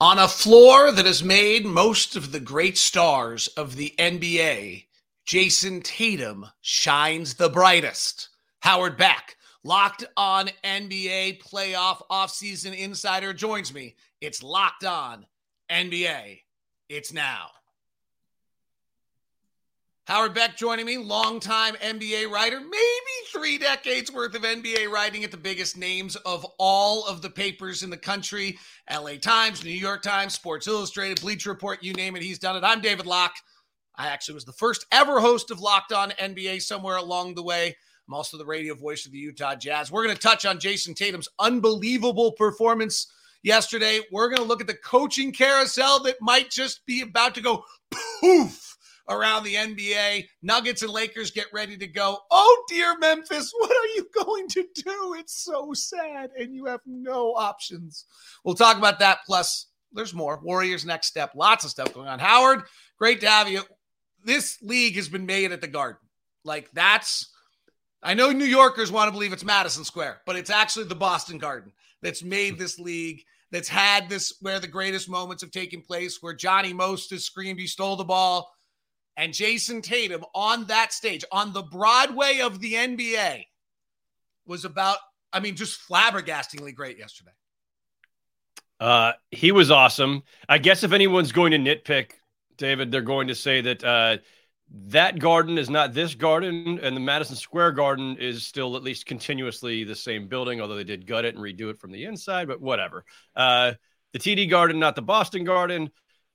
On a floor that has made most of the great stars of the NBA, Jayson Tatum shines the brightest. Howard Beck, locked on NBA playoff offseason insider, joins me. It's locked on NBA. It's now. Howard Beck joining me, longtime NBA writer, maybe three decades worth of NBA writing at the biggest names of all of the papers in the country LA Times, New York Times, Sports Illustrated, Bleacher Report, you name it, he's done it. I'm David Locke. I actually was the first ever host of Locked On NBA somewhere along the way. I'm also the radio voice of the Utah Jazz. We're going to touch on Jayson Tatum's unbelievable performance yesterday. We're going to look at the coaching carousel that might just be about to go poof around the NBA. Nuggets and Lakers get ready to go. Oh, dear Memphis, what are you going to do? It's so sad, and you have no options. We'll talk about that. Plus, there's more. Warriors next step. Lots of stuff going on. Howard, great to have you. This league has been made at the Garden. Like, that's. I know New Yorkers want to believe it's Madison Square, but it's actually the Boston Garden that's made this league, that's had this where the greatest moments have taken place, where Johnny Most has screamed, he stole the ball and Jayson Tatum on that stage, on the Broadway of the NBA, was about, I mean, just flabbergastingly great yesterday. Uh, he was awesome. I guess if anyone's going to nitpick, David, they're going to say that uh, that garden is not this garden, and the Madison Square Garden is still at least continuously the same building, although they did gut it and redo it from the inside, but whatever. Uh, the TD Garden, not the Boston Garden.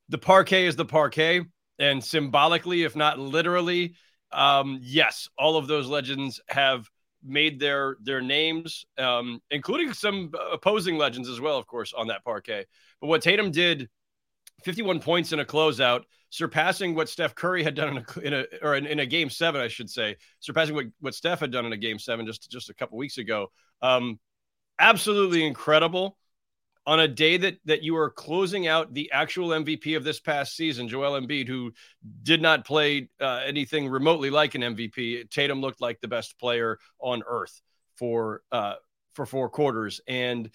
The parquet is the parquet and symbolically, if not literally, um, yes, all of those legends have made their their names, um, including some opposing legends as well, of course, on that parquet. But what Tatum did, 51 points in a closeout, surpassing what Steph Curry had done in a, in a or in, in, a game seven, I should say, surpassing what, what Steph had done in a game seven just just a couple weeks ago. Um, absolutely incredible on a day that that you are closing out the actual MVP of this past season, Joel Embiid, who did not play uh, anything remotely like an MVP. Tatum looked like the best player on earth for uh, for four quarters, and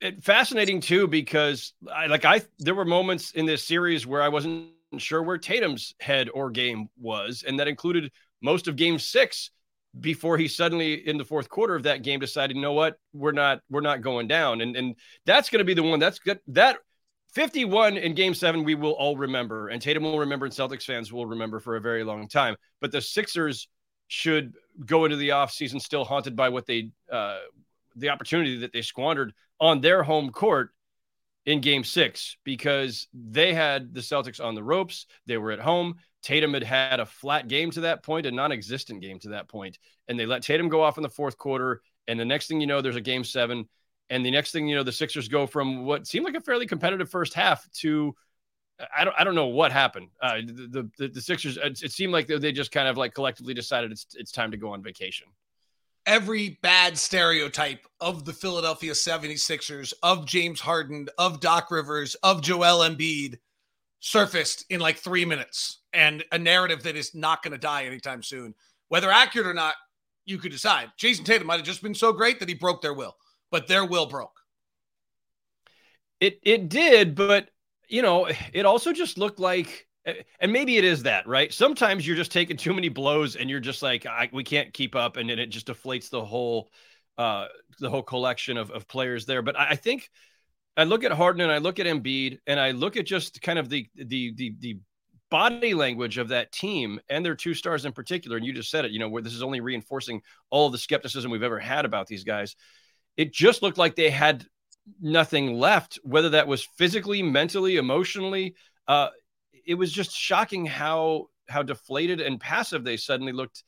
it, fascinating too because I like I there were moments in this series where I wasn't sure where Tatum's head or game was, and that included most of Game Six before he suddenly in the fourth quarter of that game decided, you know what, we're not we're not going down, and and that's going to be the one that's good that. 51 in game seven, we will all remember, and Tatum will remember, and Celtics fans will remember for a very long time. But the Sixers should go into the offseason still haunted by what they, uh, the opportunity that they squandered on their home court in game six because they had the Celtics on the ropes. They were at home. Tatum had had a flat game to that point, a non existent game to that point, and they let Tatum go off in the fourth quarter. And the next thing you know, there's a game seven. And the next thing you know, the Sixers go from what seemed like a fairly competitive first half to I don't I don't know what happened. Uh, the, the the Sixers it, it seemed like they just kind of like collectively decided it's it's time to go on vacation. Every bad stereotype of the Philadelphia 76ers, of James Harden, of Doc Rivers, of Joel Embiid surfaced in like three minutes and a narrative that is not going to die anytime soon. Whether accurate or not, you could decide. Jayson Tatum might have just been so great that he broke their will, but their will broke. It it did, but you know, it also just looked like and maybe it is that, right? Sometimes you're just taking too many blows and you're just like we can't keep up and then it just deflates the whole uh the whole collection of, of players there. But I think I look at Harden and I look at Embiid and I look at just kind of the the the the body language of that team and their two stars in particular. And you just said it, you know, where this is only reinforcing all the skepticism we've ever had about these guys. It just looked like they had nothing left, whether that was physically, mentally, emotionally. Uh, it was just shocking how how deflated and passive they suddenly looked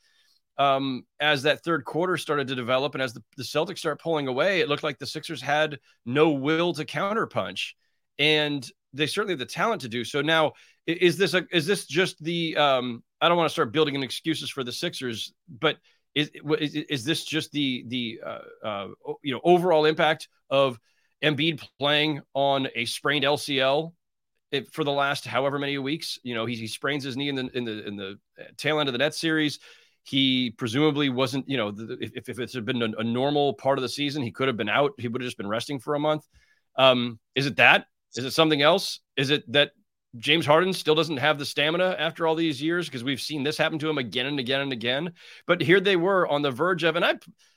um, as that third quarter started to develop and as the, the Celtics start pulling away, it looked like the Sixers had no will to counterpunch, and they certainly have the talent to do so. Now, is this a, is this just the? Um, I don't want to start building in excuses for the Sixers, but is is, is this just the the uh, uh, you know overall impact of Embiid playing on a sprained LCL for the last however many weeks? You know, he, he sprains his knee in the in the in the tail end of the net series. He presumably wasn't, you know, the, if, if it had been a, a, normal part of the season, he could have been out. He would have just been resting for a month. Um, is it that? Is it something else? Is it that James Harden still doesn't have the stamina after all these years because we've seen this happen to him again and again and again. But here they were on the verge of, and I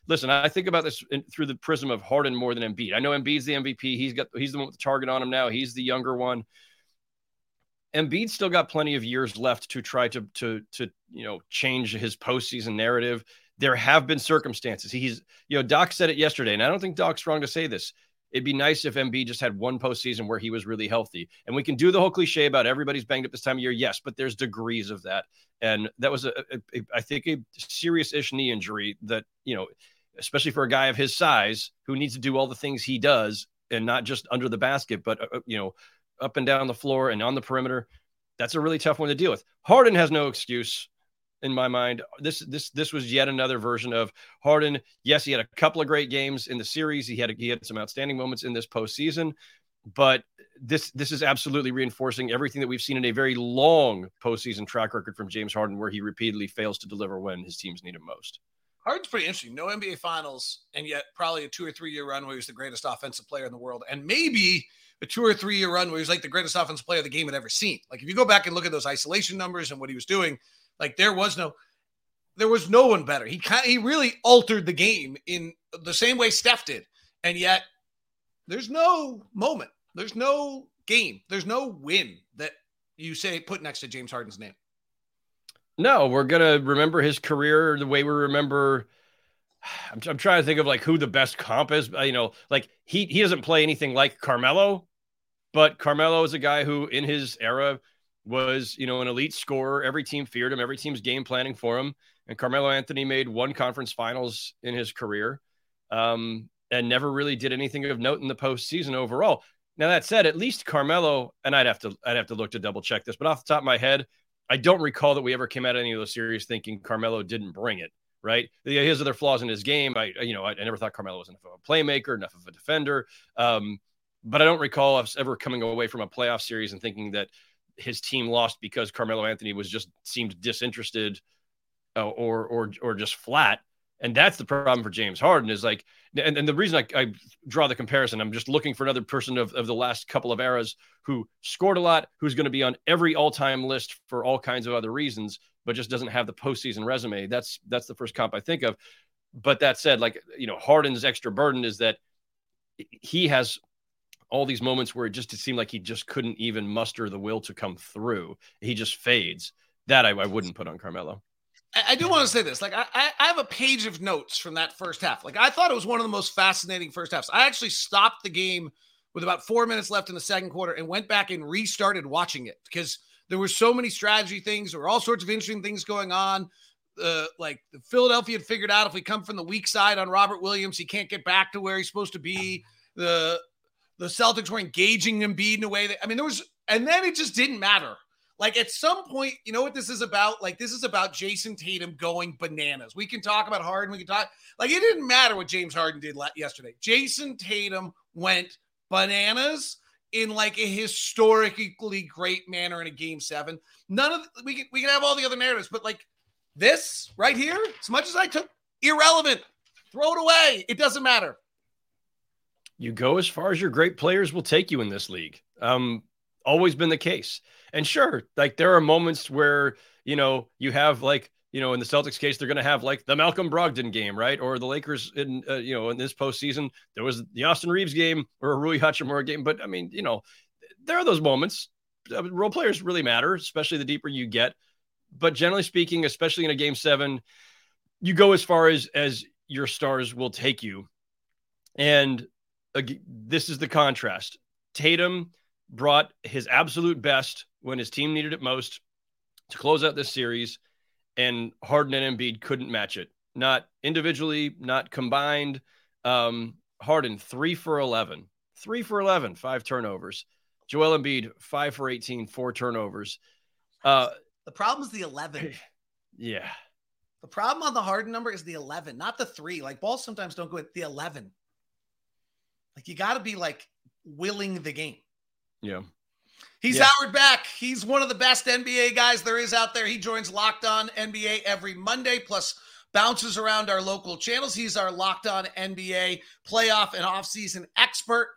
listen. I think about this in, through the prism of Harden more than Embiid. I know Embiid's the MVP. He's got he's the one with the target on him now. He's the younger one. Embiid still got plenty of years left to try to to to you know change his postseason narrative. There have been circumstances. He's you know Doc said it yesterday, and I don't think Doc's wrong to say this. It'd be nice if Embiid just had one postseason where he was really healthy. And we can do the whole cliche about everybody's banged up this time of year. Yes, but there's degrees of that. And that was, a, a, a I think, a serious ish knee injury that, you know, especially for a guy of his size who needs to do all the things he does and not just under the basket, but, uh, uh you know, up and down the floor and on the perimeter. That's a really tough one to deal with. Harden has no excuse in my mind. This this this was yet another version of Harden. Yes, he had a couple of great games in the series. He had he had some outstanding moments in this postseason, but this this is absolutely reinforcing everything that we've seen in a very long postseason track record from James Harden, where he repeatedly fails to deliver when his teams need him most. Harden's pretty interesting. No NBA Finals, and yet probably a two or three year run where he was the greatest offensive player in the world, and maybe a two or three year run where he was like the greatest offensive player the game had ever seen. Like if you go back and look at those isolation numbers and what he was doing, like there was no there was no one better. He kind he really altered the game in the same way Steph did. And yet there's no moment. There's no game. There's no win that you say put next to James Harden's name. No, we're gonna remember his career the way we remember. I'm, I'm trying to think of like who the best comp is. You know, like he he doesn't play anything like Carmelo, but Carmelo is a guy who in his era was, you know, an elite scorer. Every team feared him. Every team's game planning for him. And Carmelo Anthony made one conference finals in his career, um, and never really did anything of note in the postseason overall. Now that said, at least Carmelo and I'd have to I'd have to look to double check this, but off the top of my head, I don't recall that we ever came out of any of those series thinking Carmelo didn't bring it. Right, has other flaws in his game. I you know I, I never thought Carmelo was enough of a playmaker, enough of a defender. Um, but I don't recall us ever coming away from a playoff series and thinking that his team lost because Carmelo Anthony was just seemed disinterested uh, or or or just flat. And that's the problem for James Harden is like, and, and the reason I, I draw the comparison, I'm just looking for another person of, of the last couple of eras who scored a lot, who's going to be on every all time list for all kinds of other reasons, but just doesn't have the postseason resume. That's that's the first comp I think of. But that said, like you know, Harden's extra burden is that he has all these moments where it just it seemed like he just couldn't even muster the will to come through. He just fades. That I, I wouldn't put on Carmelo. I, do want to say this. Like, I, I have a page of notes from that first half. Like, I thought it was one of the most fascinating first halves. I actually stopped the game with about four minutes left in the second quarter and went back and restarted watching it because there were so many strategy things. There were all sorts of interesting things going on. Uh, like Philadelphia had figured out if we come from the weak side on Robert Williams, he can't get back to where he's supposed to be. The the Celtics were engaging Embiid in a way that I mean there was, and then it just didn't matter. Like at some point, you know what this is about? Like this is about Jayson Tatum going bananas. We can talk about Harden. We can talk like it didn't matter what James Harden did yesterday. Jayson Tatum went bananas in like a historically great manner in a game seven. None of we can we can have all the other narratives, but like this right here, as much as I took irrelevant, throw it away. It doesn't matter you go as far as your great players will take you in this league. Um, always been the case. And sure, like there are moments where, you know, you have like, you know, in the Celtics case, they're going to have like the Malcolm Brogdon game, right? Or the Lakers in, uh, you know, in this postseason, there was the Austin Reaves game or a Rui Hachimura game. But I mean, you know, there are those moments. Uh, role players really matter, especially the deeper you get. But generally speaking, especially in a game seven, you go as far as as your stars will take you. And this is the contrast. Tatum brought his absolute best when his team needed it most to close out this series, and Harden and Embiid couldn't match it. Not individually, not combined. Um, Harden three for 11, three for 11, five turnovers. Joel Embiid five for 18, four turnovers. Uh, the problem is the 11. Yeah. The problem on the Harden number is the 11, not the three. Like balls sometimes don't go at the 11. Like you got to be like willing the game. Yeah. He's yeah. Howard Beck. He's one of the best NBA guys there is out there. He joins Locked On NBA every Monday, plus bounces around our local channels. He's our Locked On NBA playoff and offseason expert.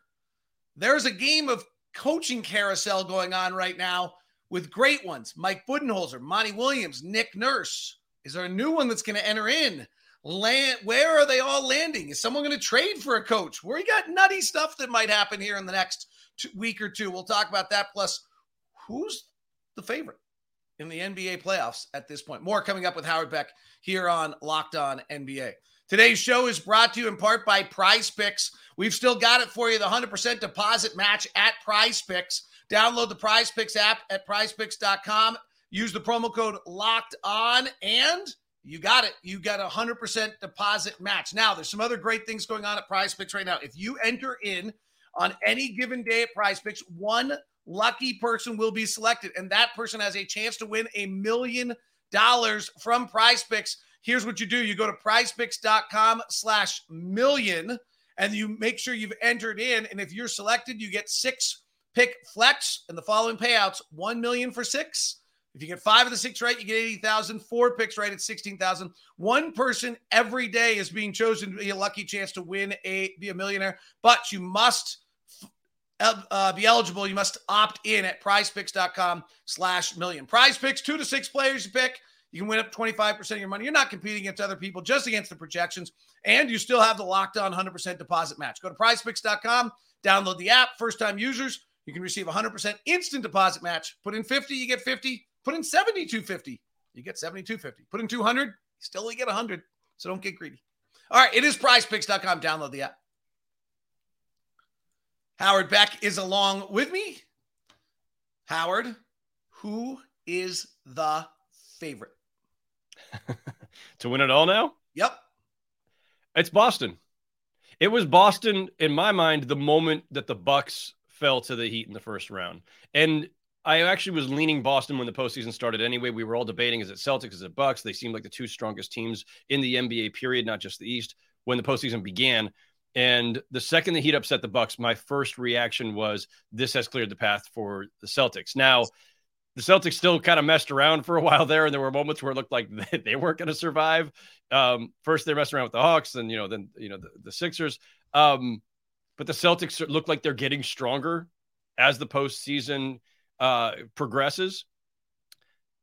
There's a game of coaching carousel going on right now with great ones Mike Budenholzer, Monty Williams, Nick Nurse. Is there a new one that's going to enter in? Land, where are they all landing? Is someone going to trade for a coach? We got nutty stuff that might happen here in the next week or two. We'll talk about that. Plus, who's the favorite in the NBA playoffs at this point? More coming up with Howard Beck here on Locked On NBA. Today's show is brought to you in part by Prize Picks. We've still got it for you the 100% deposit match at Prize Picks. Download the Prize Picks app at prizepicks.com. Use the promo code Locked On and you got it. You got a 100% deposit match. Now, there's some other great things going on at Prize Picks right now. If you enter in on any given day at Prize Picks, one lucky person will be selected, and that person has a chance to win a million dollars from Prize Picks. Here's what you do: you go to PrizePicks.com slash million, and you make sure you've entered in. And if you're selected, you get six pick flex and the following payouts: one million for six if you get five of the six right, you get 80,000. Four picks right at 16,000. One person every day is being chosen to be a lucky chance to win a be a millionaire, but you must uh, be eligible. You must opt in at prizepicks.com slash million. Prize picks, two to six players you pick. You can win up 25% of your money. You're not competing against other people, just against the projections. And you still have the locked on 100% deposit match. Go to prizepicks.com, download the app. First time users, you can receive 100% instant deposit match. Put in 50, you get 50. Put in 7250, you get 7250. Put in 200, still only get 100. So don't get greedy. All right, it is prizepicks.com. Download the app. Howard Beck is along with me. Howard, who is the favorite? to win it all now? Yep. It's Boston. It was Boston in my mind the moment that the Bucks fell to the Heat in the first round. And I actually was leaning Boston when the postseason started. Anyway, we were all debating: is it Celtics, is it Bucks? They seemed like the two strongest teams in the NBA period, not just the East, when the postseason began. And the second the Heat upset the Bucks, my first reaction was this has cleared the path for the Celtics. Now, the Celtics still kind of messed around for a while there, and there were moments where it looked like they weren't going to survive. Um, first, they messed around with the Hawks, and you know, then you know the, the Sixers. Um, but the Celtics look like they're getting stronger as the postseason uh, progresses,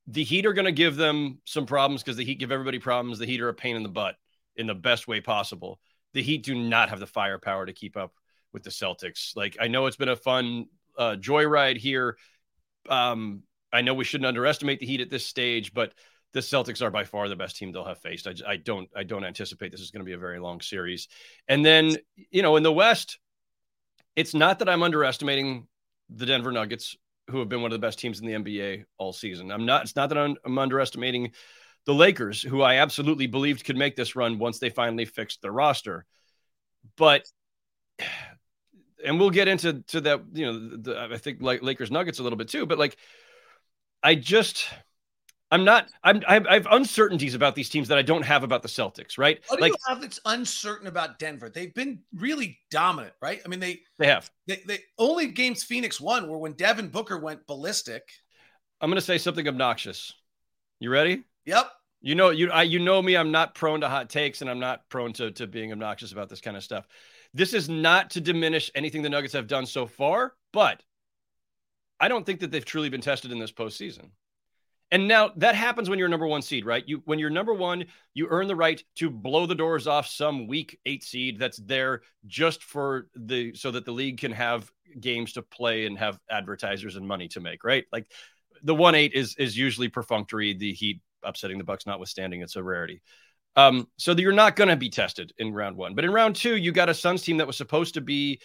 the Heat are going to give them some problems because the Heat give everybody problems. The Heat are a pain in the butt in the best way possible. The Heat do not have the firepower to keep up with the Celtics. Like I know it's been a fun uh, joyride here. Um, I know we shouldn't underestimate the Heat at this stage, but the Celtics are by far the best team they'll have faced. I, I don't I don't anticipate this is going to be a very long series. And then you know in the West, it's not that I'm underestimating the Denver Nuggets who have been one of the best teams in the NBA all season. I'm not. It's not that I'm, I'm underestimating the Lakers, who I absolutely believed could make this run once they finally fixed their roster. But and we'll get into to that. You know, the, I think like Lakers Nuggets a little bit too. But like, I just I'm not. I'm. I have uncertainties about these teams that I don't have about the Celtics. Right? What do like, you have that's uncertain about Denver? They've been really dominant, right? I mean, they they have. They, they only games Phoenix won were when Devin Booker went ballistic. I'm going to say something obnoxious. You ready? Yep. You know, you I, you know me. I'm not prone to hot takes, and I'm not prone to to being obnoxious about this kind of stuff. This is not to diminish anything the Nuggets have done so far, but I don't think that they've truly been tested in this postseason. And now that happens when you're number one seed, right? You when you're number one, you earn the right to blow the doors off some weak eight seed that's there just for the so that the league can have games to play and have advertisers and money to make, right? Like the one eight is is usually perfunctory. The Heat upsetting the Bucks, notwithstanding, it's a rarity. Um, so you're not going to be tested in round one, but in round two, you got a Suns team that was supposed to be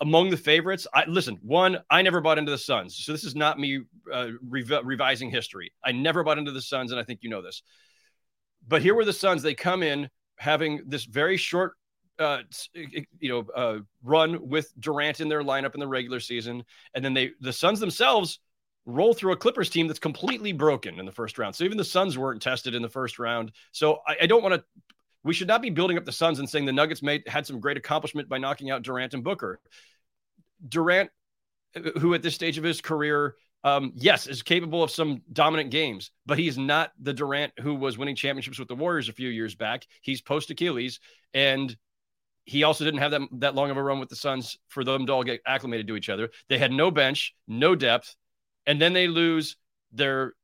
among the favorites. I listen. One, I never bought into the Suns, so this is not me uh, rev- revising history. I never bought into the Suns, and I think you know this. But here were the Suns. They come in having this very short, uh, you know, uh, run with Durant in their lineup in the regular season, and then they the Suns themselves roll through a Clippers team that's completely broken in the first round. So even the Suns weren't tested in the first round. So I, I don't want to we should not be building up the Suns and saying the Nuggets made had some great accomplishment by knocking out Durant and Booker. Durant, who at this stage of his career, um, yes, is capable of some dominant games, but he's not the Durant who was winning championships with the Warriors a few years back. He's post Achilles, and he also didn't have that, that long of a run with the Suns for them to all get acclimated to each other. They had no bench, no depth, and then they lose their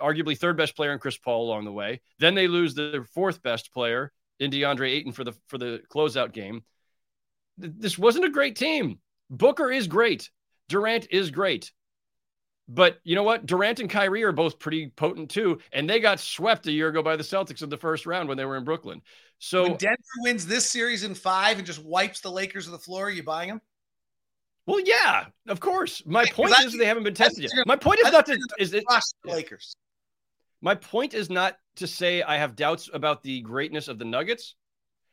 arguably third best player in Chris Paul along the way. Then they lose their fourth best player in DeAndre Ayton for the for the closeout game. This wasn't a great team. Booker is great. Durant is great. But you know what? Durant and Kyrie are both pretty potent too, and they got swept a year ago by the Celtics in the first round when they were in Brooklyn. So when Denver wins this series in five and just wipes the Lakers of the floor, are you buying them? Well, yeah, of course. My point is they haven't been tested yet. My point is not to is it Lakers. My point is not to say I have doubts about the greatness of the Nuggets.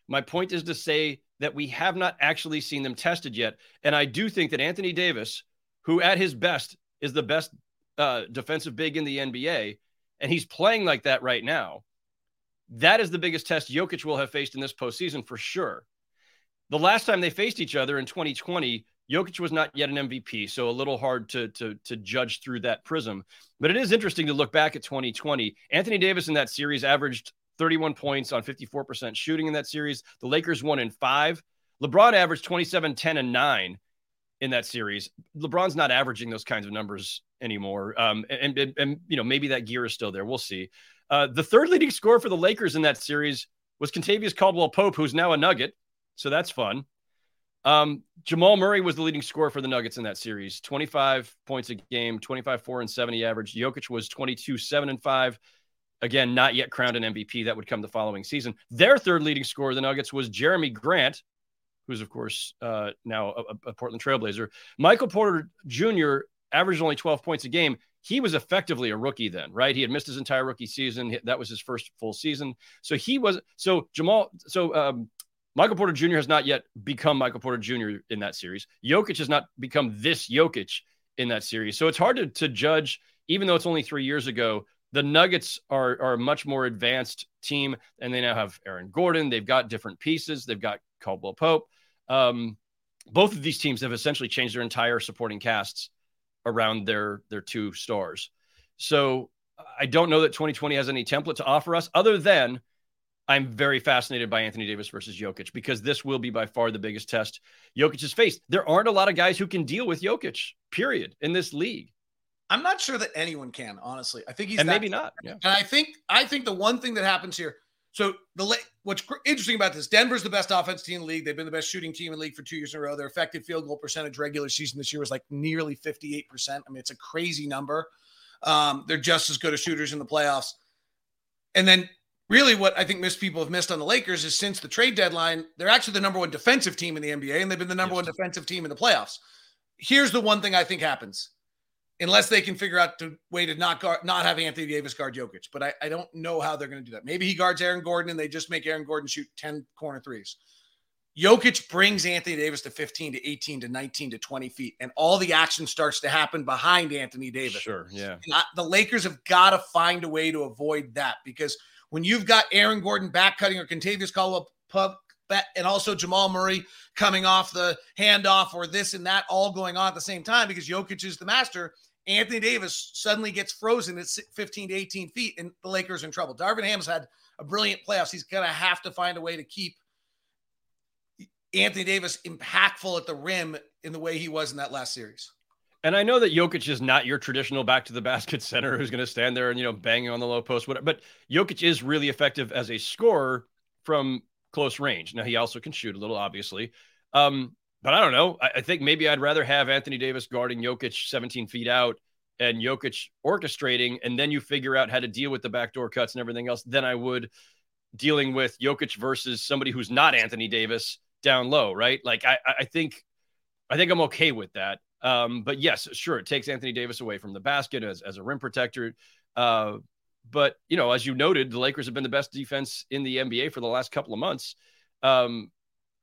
My point is to say that we have not actually seen them tested yet. And I do think that Anthony Davis, who at his best is the best uh, defensive big in the NBA, and he's playing like that right now, that is the biggest test Jokic will have faced in this postseason for sure. The last time they faced each other in 2020, Jokic was not yet an MVP, so a little hard to, to, to judge through that prism. But it is interesting to look back at 2020. Anthony Davis in that series averaged 31 points on 54% shooting in that series. The Lakers won in five. LeBron averaged 27, 10, and 9 in that series. LeBron's not averaging those kinds of numbers anymore. Um, and, and, and, you know, maybe that gear is still there. We'll see. Uh, the third leading scorer for the Lakers in that series was Kentavious Caldwell Pope, who's now a Nugget. So that's fun. Um, Jamal Murray was the leading scorer for the Nuggets in that series 25 points a game, 25, 4 and 70 average. Jokic was 22, 7 and 5. Again, not yet crowned an MVP. That would come the following season. Their third leading scorer, the Nuggets, was Jerami Grant, who's, of course, uh, now a, a Portland Trailblazer. Michael Porter Jr. averaged only 12 points a game. He was effectively a rookie then, right? He had missed his entire rookie season. That was his first full season. So he was, so Jamal, so um, Michael Porter Jr. has not yet become Michael Porter Jr. in that series. Jokic has not become this Jokic in that series. So it's hard to, to judge, even though it's only three years ago. The Nuggets are, are a much more advanced team, and they now have Aaron Gordon. They've got different pieces. They've got Caldwell Pope. Um, both of these teams have essentially changed their entire supporting casts around their their two stars. So I don't know that 2020 has any template to offer us other than I'm very fascinated by Anthony Davis versus Jokic because this will be by far the biggest test Jokic has faced. There aren't a lot of guys who can deal with Jokic, period, in this league. I'm not sure that anyone can, honestly. I think he's and maybe not. Yeah. And I think I think the one thing that happens here. So the what's interesting about this, Denver's the best offense team in the league. They've been the best shooting team in the league for two years in a row. Their effective field goal percentage regular season this year was like nearly 58%. I mean, it's a crazy number. Um, they're just as good as shooters in the playoffs. And then really what I think most people have missed on the Lakers is since the trade deadline, they're actually the number one defensive team in the NBA, and they've been the number yes. one defensive team in the playoffs. Here's the one thing I think happens, unless they can figure out the way to not guard, not have Anthony Davis guard Jokic. But I, I don't know how they're going to do that. Maybe he guards Aaron Gordon and they just make Aaron Gordon shoot 10 corner threes. Jokic brings Anthony Davis to 15 to 18 to 19 to 20 feet, and all the action starts to happen behind Anthony Davis. Sure, yeah. I, the Lakers have got to find a way to avoid that because – when you've got Aaron Gordon back cutting or Kentavious Caldwell Pope and also Jamal Murray coming off the handoff or this and that all going on at the same time because Jokic is the master. Anthony Davis suddenly gets frozen at 15 to 18 feet and the Lakers in trouble. Darvin Ham's had a brilliant playoffs. He's going to have to find a way to keep Anthony Davis impactful at the rim in the way he was in that last series. And I know that Jokic is not your traditional back to the basket center who's going to stand there and you know banging on the low post, whatever. But Jokic is really effective as a scorer from close range. Now he also can shoot a little, obviously. Um, but I don't know. I, I, think maybe I'd rather have Anthony Davis guarding Jokic 17 feet out and Jokic orchestrating, and then you figure out how to deal with the backdoor cuts and everything else. Than I would dealing with Jokic versus somebody who's not Anthony Davis down low, right? Like I, I think, I think I'm okay with that. Um, but yes, sure, it takes Anthony Davis away from the basket as, as a rim protector. Uh, but you know, as you noted, the Lakers have been the best defense in the NBA for the last couple of months. Um,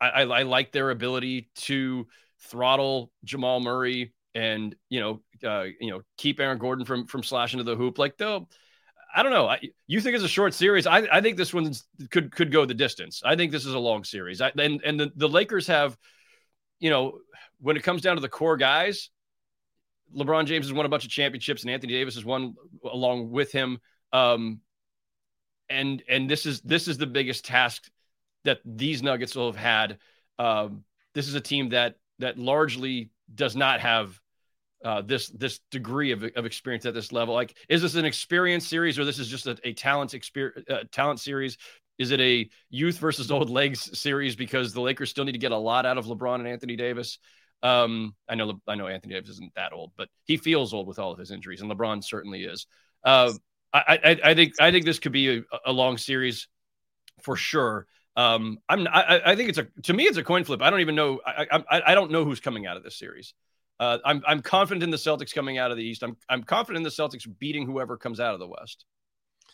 I, I, I like their ability to throttle Jamal Murray and you know, uh, you know, keep Aaron Gordon from from slashing to the hoop. Like though, I don't know. I, you think it's a short series? I, I think this one could could go the distance. I think this is a long series. I, and and the, the Lakers have, you know, when it comes down to the core guys, LeBron James has won a bunch of championships, and Anthony Davis has won along with him. Um, and and this is this is the biggest task that these Nuggets will have had Um, this is a team that that largely does not have uh, this this degree of, of experience at this level. Like, is this an experience series or this is just a, a talent experience uh, talent series? Is it a youth versus old legs series because the Lakers still need to get a lot out of LeBron and Anthony Davis? Um, I know I know Anthony Davis isn't that old, but he feels old with all of his injuries, and LeBron certainly is. Uh, I, I, I think I think this could be a, a long series for sure. Um, I'm I, I think it's a to me it's a coin flip. I don't even know I I, I don't know who's coming out of this series. Uh, I'm I'm confident in the Celtics coming out of the East. I'm I'm confident in the Celtics beating whoever comes out of the West.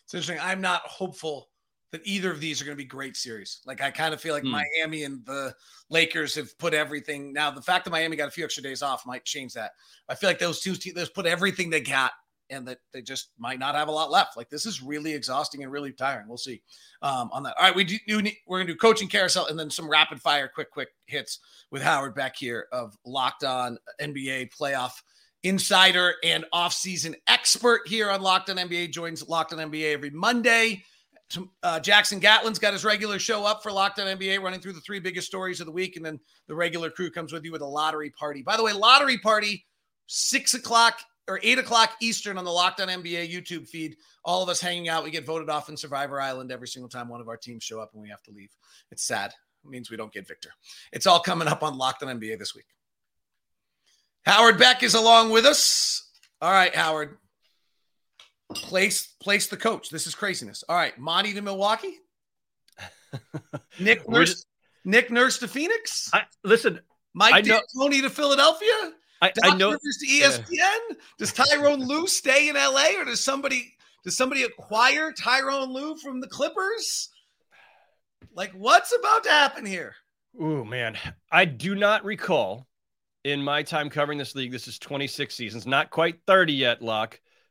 It's interesting. I'm not hopeful that either of these are going to be great series. Like I kind of feel like mm. Miami and the Lakers have put everything. Now the fact that Miami got a few extra days off might change that. I feel like those two teams put everything they got and that they just might not have a lot left. Like this is really exhausting and really tiring. We'll see um, on that. All right, we do. We're gonna do coaching carousel and then some rapid fire, quick, quick hits with Howard Beck here of Locked On NBA playoff insider and offseason expert here on Locked On NBA. Joins Locked On NBA every Monday. Uh, Jackson Gatlin's got his regular show up for Locked On NBA, running through the three biggest stories of the week, and then the regular crew comes with you with a lottery party. By the way, lottery party six o'clock or eight o'clock Eastern on the Locked On NBA YouTube feed. All of us hanging out. We get voted off in Survivor Island every single time one of our teams show up and we have to leave. It's sad. It means we don't get Victor. It's all coming up on Locked On NBA this week. Howard Beck is along with us. All right, Howard. Place place the coach. This is craziness. All right, Monty to Milwaukee. Nick Nurse. Just, Nick Nurse to Phoenix. I, listen, Mike Tony to Philadelphia. I, I know. To ESPN. Yeah. Does Tyronn Lue stay in LA, or does somebody does somebody acquire Tyronn Lue from the Clippers? Like, what's about to happen here? Oh man, I do not recall in my time covering this league. This is 26 seasons, not quite 30 yet.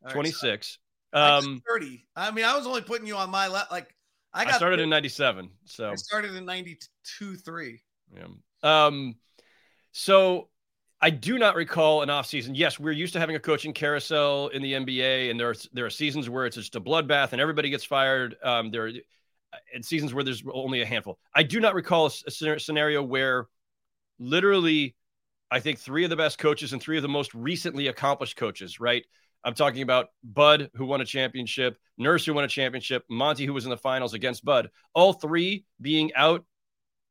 Lock, 26. um, 30. I mean, I was only putting you on my left. Like, I got I started 30. in 97. So I started in 92, three. Yeah. Um, so I do not recall an offseason. Yes, we're used to having a coaching carousel in the NBA, and there are there are seasons where it's just a bloodbath and everybody gets fired. Um, there are and seasons where there's only a handful. I do not recall a, a scenario where literally, I think three of the best coaches and three of the most recently accomplished coaches, right? I'm talking about Bud, who won a championship, Nurse, who won a championship, Monty, who was in the finals against Bud. All three being out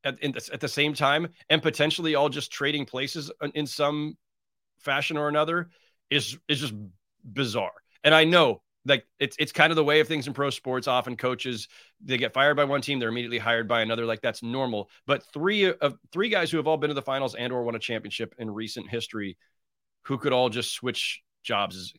at, the, at the same time and potentially all just trading places in some fashion or another is is just bizarre. And I know like it's it's kind of the way of things in pro sports. Often coaches they get fired by one team, they're immediately hired by another. Like that's normal. But three of three guys who have all been to the finals and or won a championship in recent history, who could all just switch jobs is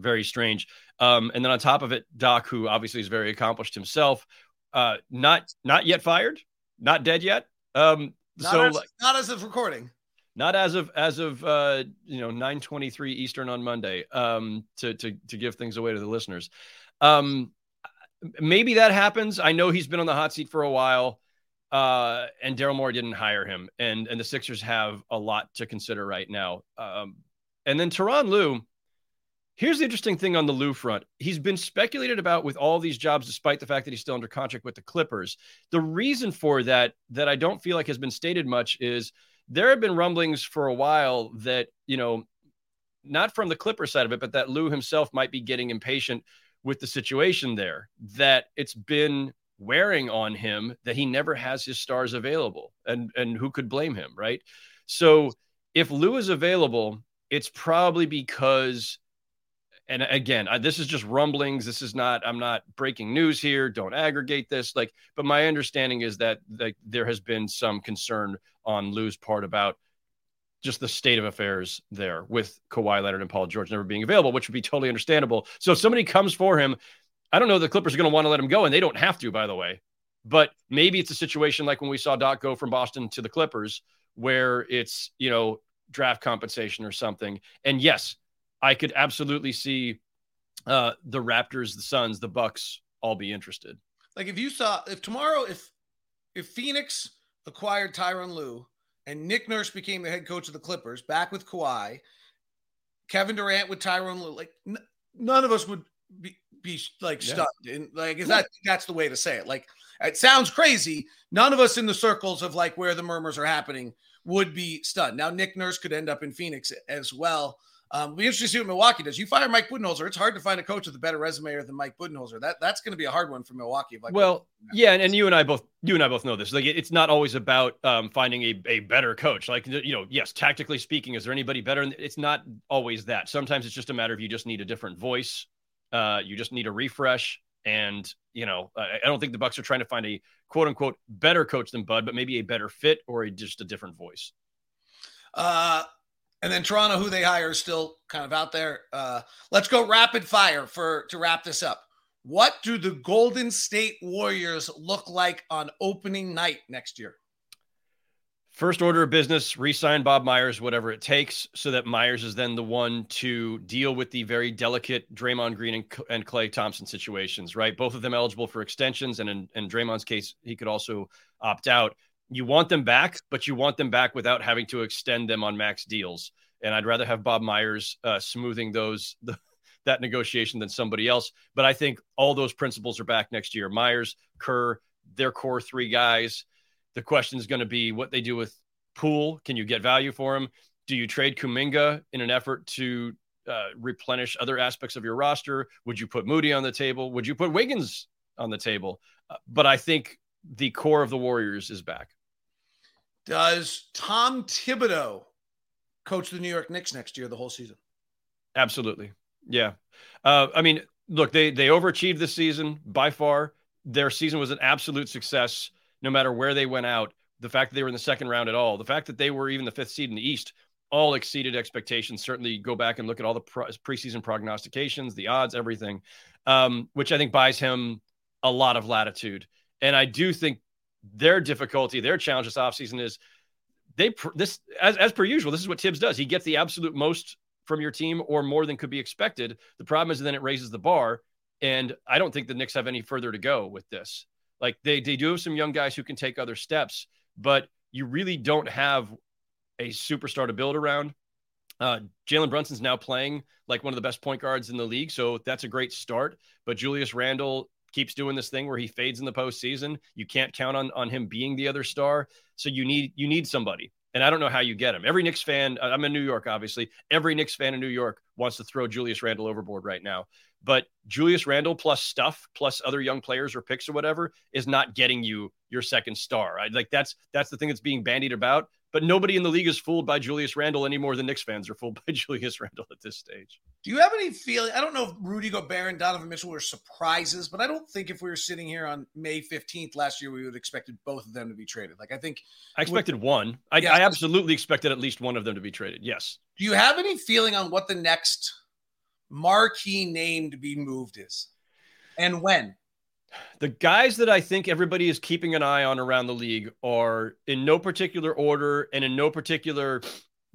very strange. Um, and then on top of it, Doc, who obviously is very accomplished himself, uh, not not yet fired, not dead yet. Um, not so as, not as of recording. Not as of as of uh, you know 9:23 Eastern on Monday. Um, to to to give things away to the listeners. Um, maybe that happens. I know he's been on the hot seat for a while. Uh, and Daryl Morey didn't hire him, and and the Sixers have a lot to consider right now. Um, and then Tyronn Lue, Here's the interesting thing on the Lue front. He's been speculated about with all these jobs, despite the fact that he's still under contract with the Clippers. The reason for that, that I don't feel like has been stated much, is there have been rumblings for a while that, you know, not from the Clipper side of it, but that Lue himself might be getting impatient with the situation there, that it's been wearing on him that he never has his stars available. And and who could blame him, right? So if Lue is available, it's probably because and again I, this is just rumblings this is not i'm not breaking news here don't aggregate this like but my understanding is that like there has been some concern on Lue's part about just the state of affairs there with Kawhi Leonard and Paul George never being available, which would be totally understandable. So if somebody comes for him, I don't know the Clippers are going to want to let him go, and they don't have to, by the way. But maybe it's a situation like when we saw Doc go from Boston to the Clippers, where it's you know draft compensation or something. And yes, I could absolutely see uh, the Raptors, the Suns, the Bucks all be interested. Like if you saw if tomorrow if if Phoenix acquired Tyronn Lue and Nick Nurse became the head coach of the Clippers, back with Kawhi, Kevin Durant with Tyronn Lue, like n- none of us would be be like stunned. And like is that that's the way to say it. Like It sounds crazy. None of us in the circles of like where the murmurs are happening would be stunned. Now, Nick Nurse could end up in Phoenix as well. Um, we interested to see what Milwaukee does. You fire Mike Budenholzer, it's hard to find a coach with a better resume than Mike Budenholzer. That that's going to be a hard one for Milwaukee. Like well, yeah, and, and you and I both you and I both know this. Like it's not always about um, finding a, a better coach. Like you know, yes, tactically speaking, is there anybody better? And It's not always that. Sometimes it's just a matter of you just need a different voice. Uh, you just need a refresh. And you know, I don't think the Bucks are trying to find a quote unquote better coach than Bud, but maybe a better fit or a, just a different voice. Uh, and then Toronto, who they hire, is still kind of out there. Uh, let's go rapid fire for to wrap this up. What do the Golden State Warriors look like on opening night next year? First order of business, resign Bob Myers, whatever it takes, so that Myers is then the one to deal with the very delicate Draymond Green and, and Klay Thompson situations, right? Both of them eligible for extensions. And in, in Draymond's case, he could also opt out. You want them back, but you want them back without having to extend them on max deals. And I'd rather have Bob Myers uh, smoothing those, the, that negotiation than somebody else. But I think all those principles are back next year. Myers, Kerr, their core three guys the question is going to be what they do with Poole. Can you get value for him? Do you trade Kuminga in an effort to uh, replenish other aspects of your roster? Would you put Moody on the table? Would you put Wiggins on the table? Uh, but I think the core of the Warriors is back. Does Tom Thibodeau coach the New York Knicks next year, the whole season? Absolutely. Yeah. Uh, I mean, look, they they overachieved this season by far. Their season was an absolute success no matter where they went out. The fact that they were in the second round at all, the fact that they were even the fifth seed in the East, all exceeded expectations. Certainly, go back and look at all the preseason prognostications, the odds, everything, um, which I think buys him a lot of latitude. And I do think their difficulty, their challenge this offseason is they this as, as per usual. This is what Thibs does. He gets the absolute most from your team or more than could be expected. The problem is then it raises the bar. And I don't think the Knicks have any further to go with this. Like they they do have some young guys who can take other steps, but you really don't have a superstar to build around. Uh, Jalen Brunson's now playing like one of the best point guards in the league, so that's a great start. But Julius Randle keeps doing this thing where he fades in the postseason. You can't count on on him being the other star, so you need you need somebody. And I don't know how you get him. Every Knicks fan, I'm in New York, obviously. Every Knicks fan in New York wants to throw Julius Randle overboard right now. But Julius Randle plus stuff plus other young players or picks or whatever is not getting you your second star. Right? Like that's that's the thing that's being bandied about. But nobody in the league is fooled by Julius Randle any more than Knicks fans are fooled by Julius Randle at this stage. Do you have any feeling? I don't know if Rudy Gobert and Donovan Mitchell were surprises, but I don't think if we were sitting here on May 15th last year, we would have expected both of them to be traded. Like, I think I expected with, one. I, yes, I absolutely expected at least one of them to be traded. Yes. Do you have any feeling on what the next marquee name to be moved is and when? The guys that I think everybody is keeping an eye on around the league are in no particular order and in no particular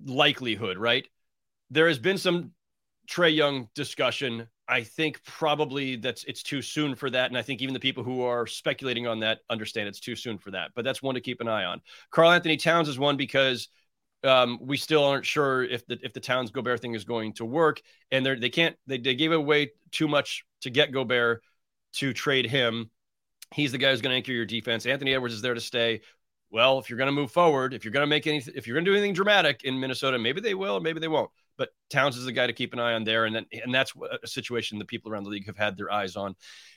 likelihood, right? There has been some Trae Young discussion. I think probably that's it's too soon for that. And I think even the people who are speculating on that understand it's too soon for that. But that's one to keep an eye on. Karl-Anthony Towns is one because um, we still aren't sure if the if the Towns Gobert thing is going to work, and they they can't they, they gave away too much to get Gobert to trade him. He's the guy who's going to anchor your defense. Anthony Edwards is there to stay. Well, if you're going to move forward, if you're going to make any, if you're going to do anything dramatic in Minnesota, maybe they will, maybe they won't. But Towns is the guy to keep an eye on there, and then and that's a situation the people around the league have had their eyes on.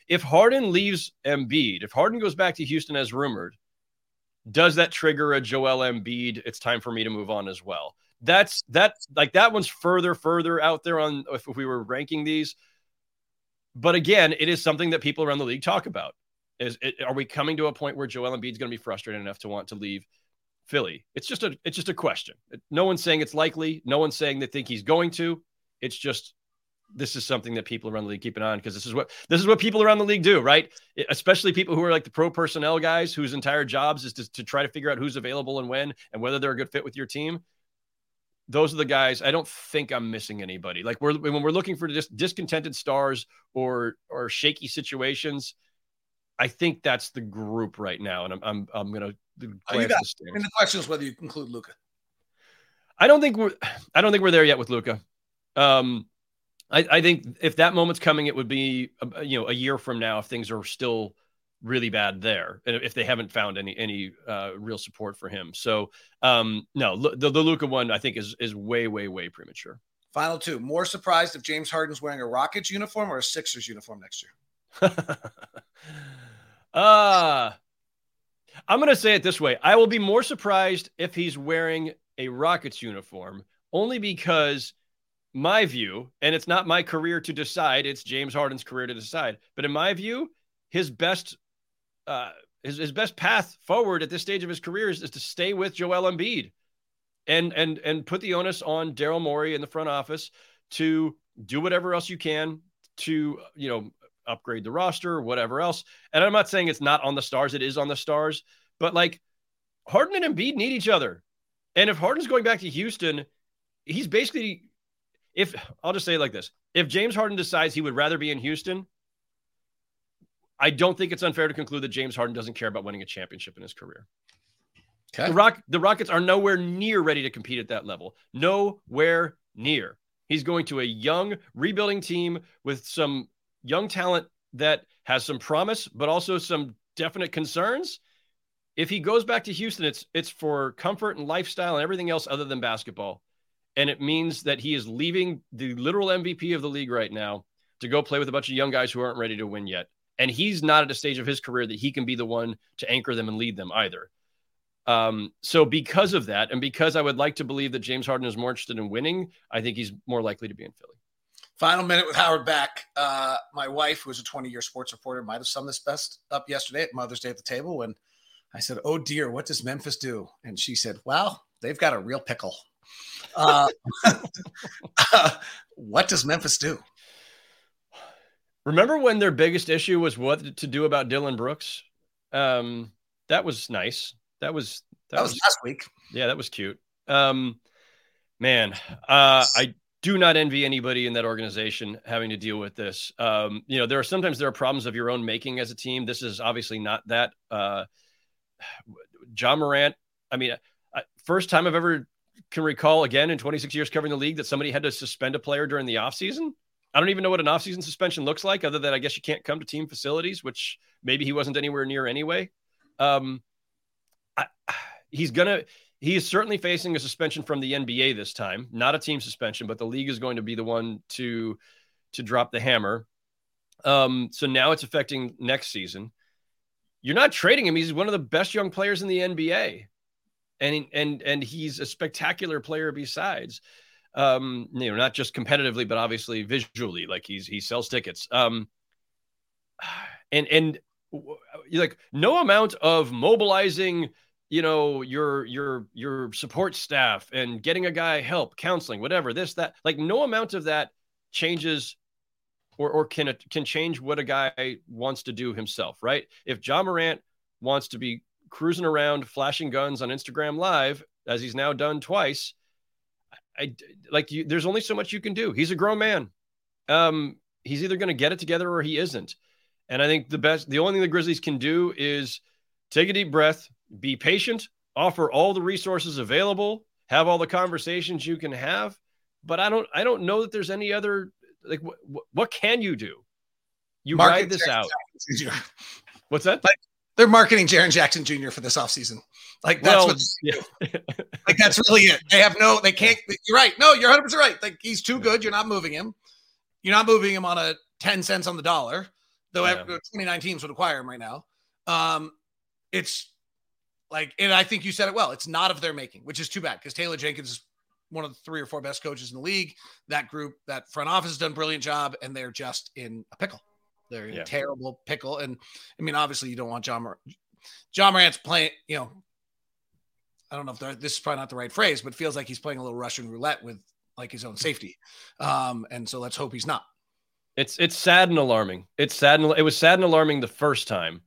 If Harden leaves Embiid, if Harden goes back to Houston as rumored, does that trigger a Joel Embiid? It's time for me to move on as well. That's that's like that one's further further out there on if, if we were ranking these. But again, it is something that people around the league talk about. Is it, are we coming to a point where Joel Embiid's going to be frustrated enough to want to leave Philly? It's just a it's just a question. No one's saying it's likely. No one's saying they think he's going to. It's just this is something that people around the league keep an eye on because this is what this is what people around the league do, right? Especially people who are like the pro personnel guys whose entire jobs is to, to try to figure out who's available and when and whether they're a good fit with your team. Those are the guys. I don't think I'm missing anybody. Like we're when we're looking for just discontented stars or or shaky situations. I think that's the group right now, and I'm I'm I'm gonna. Oh, you got, the and the question is whether you include Luka. I don't think we're I don't think we're there yet with Luka. Um, I, I, think if that moment's coming, it would be uh, you know a year from now if things are still really bad there and if they haven't found any any uh, real support for him. So um, no, the the Luka one I think is is way way way premature. Final two. More surprised if James Harden's wearing a Rockets uniform or a Sixers uniform next year. uh I'm going to say it this way. I will be more surprised if he's wearing a Rockets uniform only because my view, and it's not my career to decide, it's James Harden's career to decide. But in my view, his best uh, his, his best path forward at this stage of his career is, is to stay with Joel Embiid and and and put the onus on Daryl Morey in the front office to do whatever else you can to you know upgrade the roster whatever else. And I'm not saying it's not on the stars, it is on the stars, but like Harden and Embiid need each other. And if Harden's going back to Houston, he's basically if I'll just say it like this. If James Harden decides he would rather be in Houston, I don't think it's unfair to conclude that James Harden doesn't care about winning a championship in his career. Okay. The Rock the Rockets are nowhere near ready to compete at that level. Nowhere near. He's going to a young rebuilding team with some young talent that has some promise, but also some definite concerns. If he goes back to Houston, it's it's for comfort and lifestyle and everything else other than basketball. And it means that he is leaving the literal MVP of the league right now to go play with a bunch of young guys who aren't ready to win yet. And he's not at a stage of his career that he can be the one to anchor them and lead them either. Um, so because of that, and because I would like to believe that James Harden is more interested in winning, I think he's more likely to be in Philly. Final minute with Howard Beck. Uh, my wife, who is a 20 year sports reporter, might have summed this best up yesterday at Mother's Day at the table when I said, Oh dear, what does Memphis do? And she said, Well, they've got a real pickle. Uh, uh, what does Memphis do? Remember when their biggest issue was what to do about Dillon Brooks? Um, that was nice. That was that, that was, was, last week. Yeah, that was cute. Um, man, uh, I do not envy anybody in that organization having to deal with this. Um, you know, there are sometimes there are problems of your own making as a team. This is obviously not that. Uh, Ja Morant. I mean, first time I've ever can recall again in 26 years covering the league that somebody had to suspend a player during the offseason. I don't even know what an offseason suspension looks like, other than I guess you can't come to team facilities, which maybe he wasn't anywhere near anyway. Um, I, he's gonna he is certainly facing a suspension from the NBA this time, not a team suspension, but the league is going to be the one to to drop the hammer. Um, so now it's affecting next season. You're not trading him. He's one of the best young players in the NBA, and and and he's a spectacular player besides um, you know, not just competitively, but obviously visually. Like he's he sells tickets. Um, and and like no amount of mobilizing, you know, your your your support staff and getting a guy help, counseling, whatever, this that, like no amount of that changes or or can can change what a guy wants to do himself, right? If Ja Morant wants to be cruising around flashing guns on Instagram Live, as he's now done twice, I like you. There's only so much you can do. He's a grown man. Um, he's either going to get it together or he isn't. And I think the best, the only thing the Grizzlies can do is take a deep breath, be patient, offer all the resources available, have all the conversations you can have. But I don't, I don't know that there's any other like what, what can you do? You Market ride this out. What's that? Like they're marketing Jaren Jackson Jr. for this offseason. Like that's well, what yeah. like that's really it. They have no they can't you're right. No, you're 100% right. Like he's too good. You're not moving him. You're not moving him on a 10 cents on the dollar. Though yeah. 29 teams would acquire him right now. Um it's like and I think you said it well. It's not of their making, which is too bad because Taylor Jenkins is one of the three or four best coaches in the league. That group, that front office has done a brilliant job and they're just in a pickle. They're in yeah. terrible pickle. And I mean, obviously, you don't want Ja Morant. Ja Morant's playing, you know, I don't know if this is probably not the right phrase, but feels like he's playing a little Russian roulette with like his own safety. Um, and so let's hope he's not. It's it's sad and alarming. It's sad and it was sad and alarming the first time.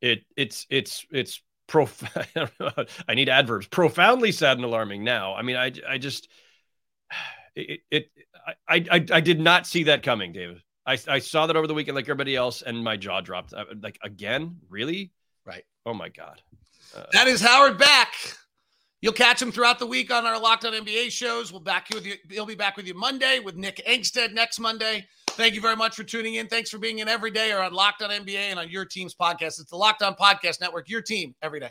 It it's it's it's prof. I need adverbs. Profoundly sad and alarming now. I mean, I I just it it I I I did not see that coming, David. I, I saw that over the weekend like everybody else, and my jaw dropped. I, like again, really? Right. Oh my god. Uh, that is Howard Beck. You'll catch him throughout the week on our Locked On NBA shows. We'll back you with you. He'll be back with you Monday with Nick Angstadt next Monday. Thank you very much for tuning in. Thanks for being in every day or on Locked On NBA and on your team's podcast. It's the Locked On Podcast Network, your team every day.